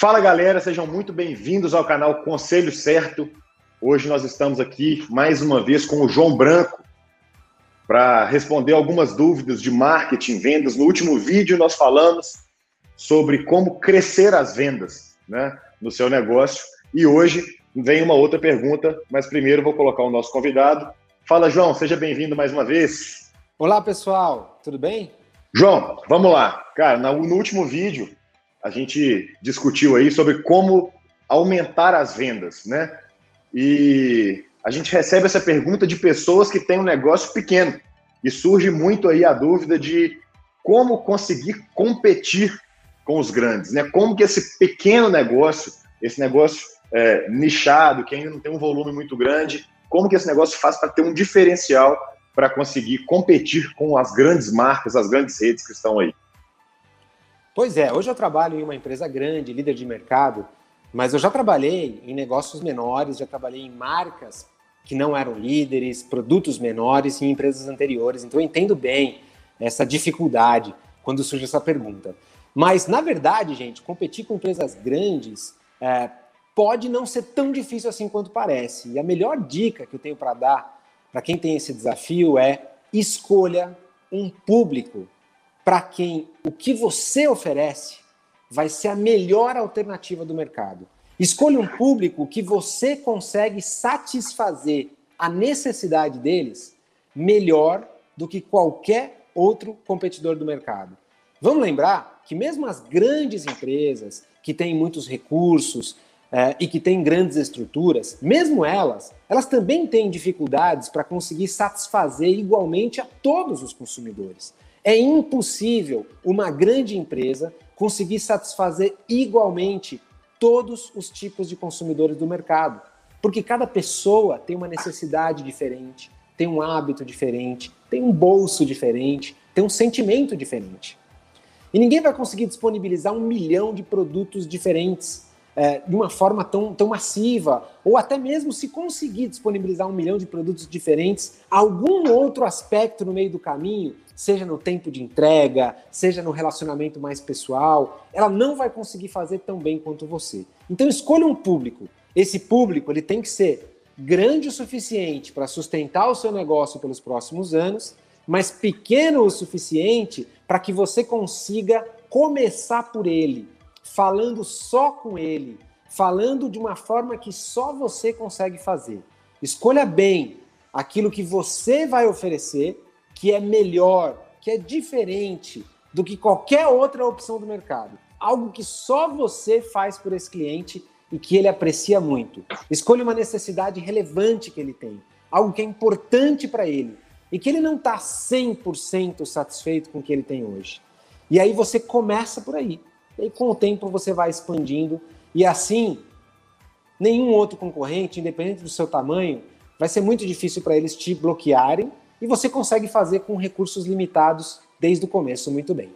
Fala galera, sejam muito bem-vindos ao canal Conselho Certo. Hoje nós estamos aqui mais uma vez com o João Branco para responder algumas dúvidas de marketing, vendas. No último vídeo nós falamos sobre como crescer as vendas né, no seu negócio e hoje vem uma outra pergunta, mas primeiro vou colocar o nosso convidado. Fala, João, seja bem-vindo mais uma vez. Olá, pessoal, tudo bem? João, vamos lá. Cara, no último vídeo a gente discutiu aí sobre como aumentar as vendas, né? E a gente recebe essa pergunta de pessoas que têm um negócio pequeno e surge muito aí a dúvida de como conseguir competir com os grandes, né? Como que esse pequeno negócio, esse negócio é, nichado, que ainda não tem um volume muito grande, como que esse negócio faz para ter um diferencial para conseguir competir com as grandes marcas, as grandes redes que estão aí? Pois é, hoje eu trabalho em uma empresa grande, líder de mercado, mas eu já trabalhei em negócios menores, já trabalhei em marcas que não eram líderes, produtos menores em empresas anteriores. Então eu entendo bem essa dificuldade quando surge essa pergunta. Mas, na verdade, gente, competir com empresas grandes é, pode não ser tão difícil assim quanto parece. E a melhor dica que eu tenho para dar para quem tem esse desafio é escolha um público para quem o que você oferece vai ser a melhor alternativa do mercado. Escolha um público que você consegue satisfazer a necessidade deles melhor do que qualquer outro competidor do mercado. Vamos lembrar que mesmo as grandes empresas que têm muitos recursos é, e que têm grandes estruturas, mesmo elas, elas também têm dificuldades para conseguir satisfazer igualmente a todos os consumidores. É impossível uma grande empresa conseguir satisfazer igualmente todos os tipos de consumidores do mercado, porque cada pessoa tem uma necessidade diferente, tem um hábito diferente, tem um bolso diferente, tem um sentimento diferente. E ninguém vai conseguir disponibilizar um milhão de produtos diferentes é, de uma forma tão, tão massiva, ou até mesmo se conseguir disponibilizar um milhão de produtos diferentes, algum outro aspecto no meio do caminho, seja no tempo de entrega, seja no relacionamento mais pessoal, ela não vai conseguir fazer tão bem quanto você. Então escolha um público. Esse público ele tem que ser grande o suficiente para sustentar o seu negócio pelos próximos anos, mas pequeno o suficiente para que você consiga começar por ele falando só com ele, falando de uma forma que só você consegue fazer. Escolha bem aquilo que você vai oferecer, que é melhor, que é diferente do que qualquer outra opção do mercado. Algo que só você faz por esse cliente e que ele aprecia muito. Escolha uma necessidade relevante que ele tem, algo que é importante para ele e que ele não está 100% satisfeito com o que ele tem hoje. E aí você começa por aí. E com o tempo, você vai expandindo. E assim, nenhum outro concorrente, independente do seu tamanho, vai ser muito difícil para eles te bloquearem. E você consegue fazer com recursos limitados desde o começo muito bem.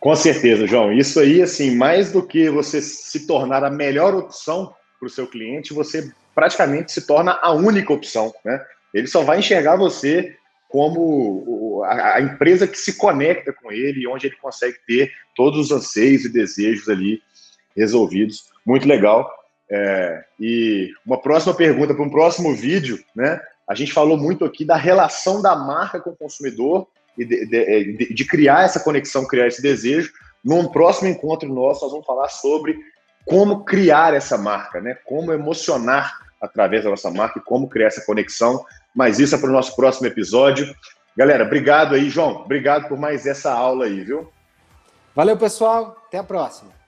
Com certeza, João. Isso aí, assim, mais do que você se tornar a melhor opção para o seu cliente, você praticamente se torna a única opção, né? Ele só vai enxergar você como a, empresa que se conecta com ele, onde ele consegue ter todos os anseios e desejos ali resolvidos. Muito legal. É, e uma próxima pergunta para um próximo vídeo, né? A gente falou muito aqui da relação da marca com o consumidor e de, de, de, de criar essa conexão, criar esse desejo. Num próximo encontro nosso, nós vamos falar sobre como criar essa marca, né? Como emocionar através da nossa marca e como criar essa conexão mas isso é para o nosso próximo episódio. Galera, obrigado aí, João. Obrigado por mais essa aula aí, viu? Valeu, pessoal. Até a próxima.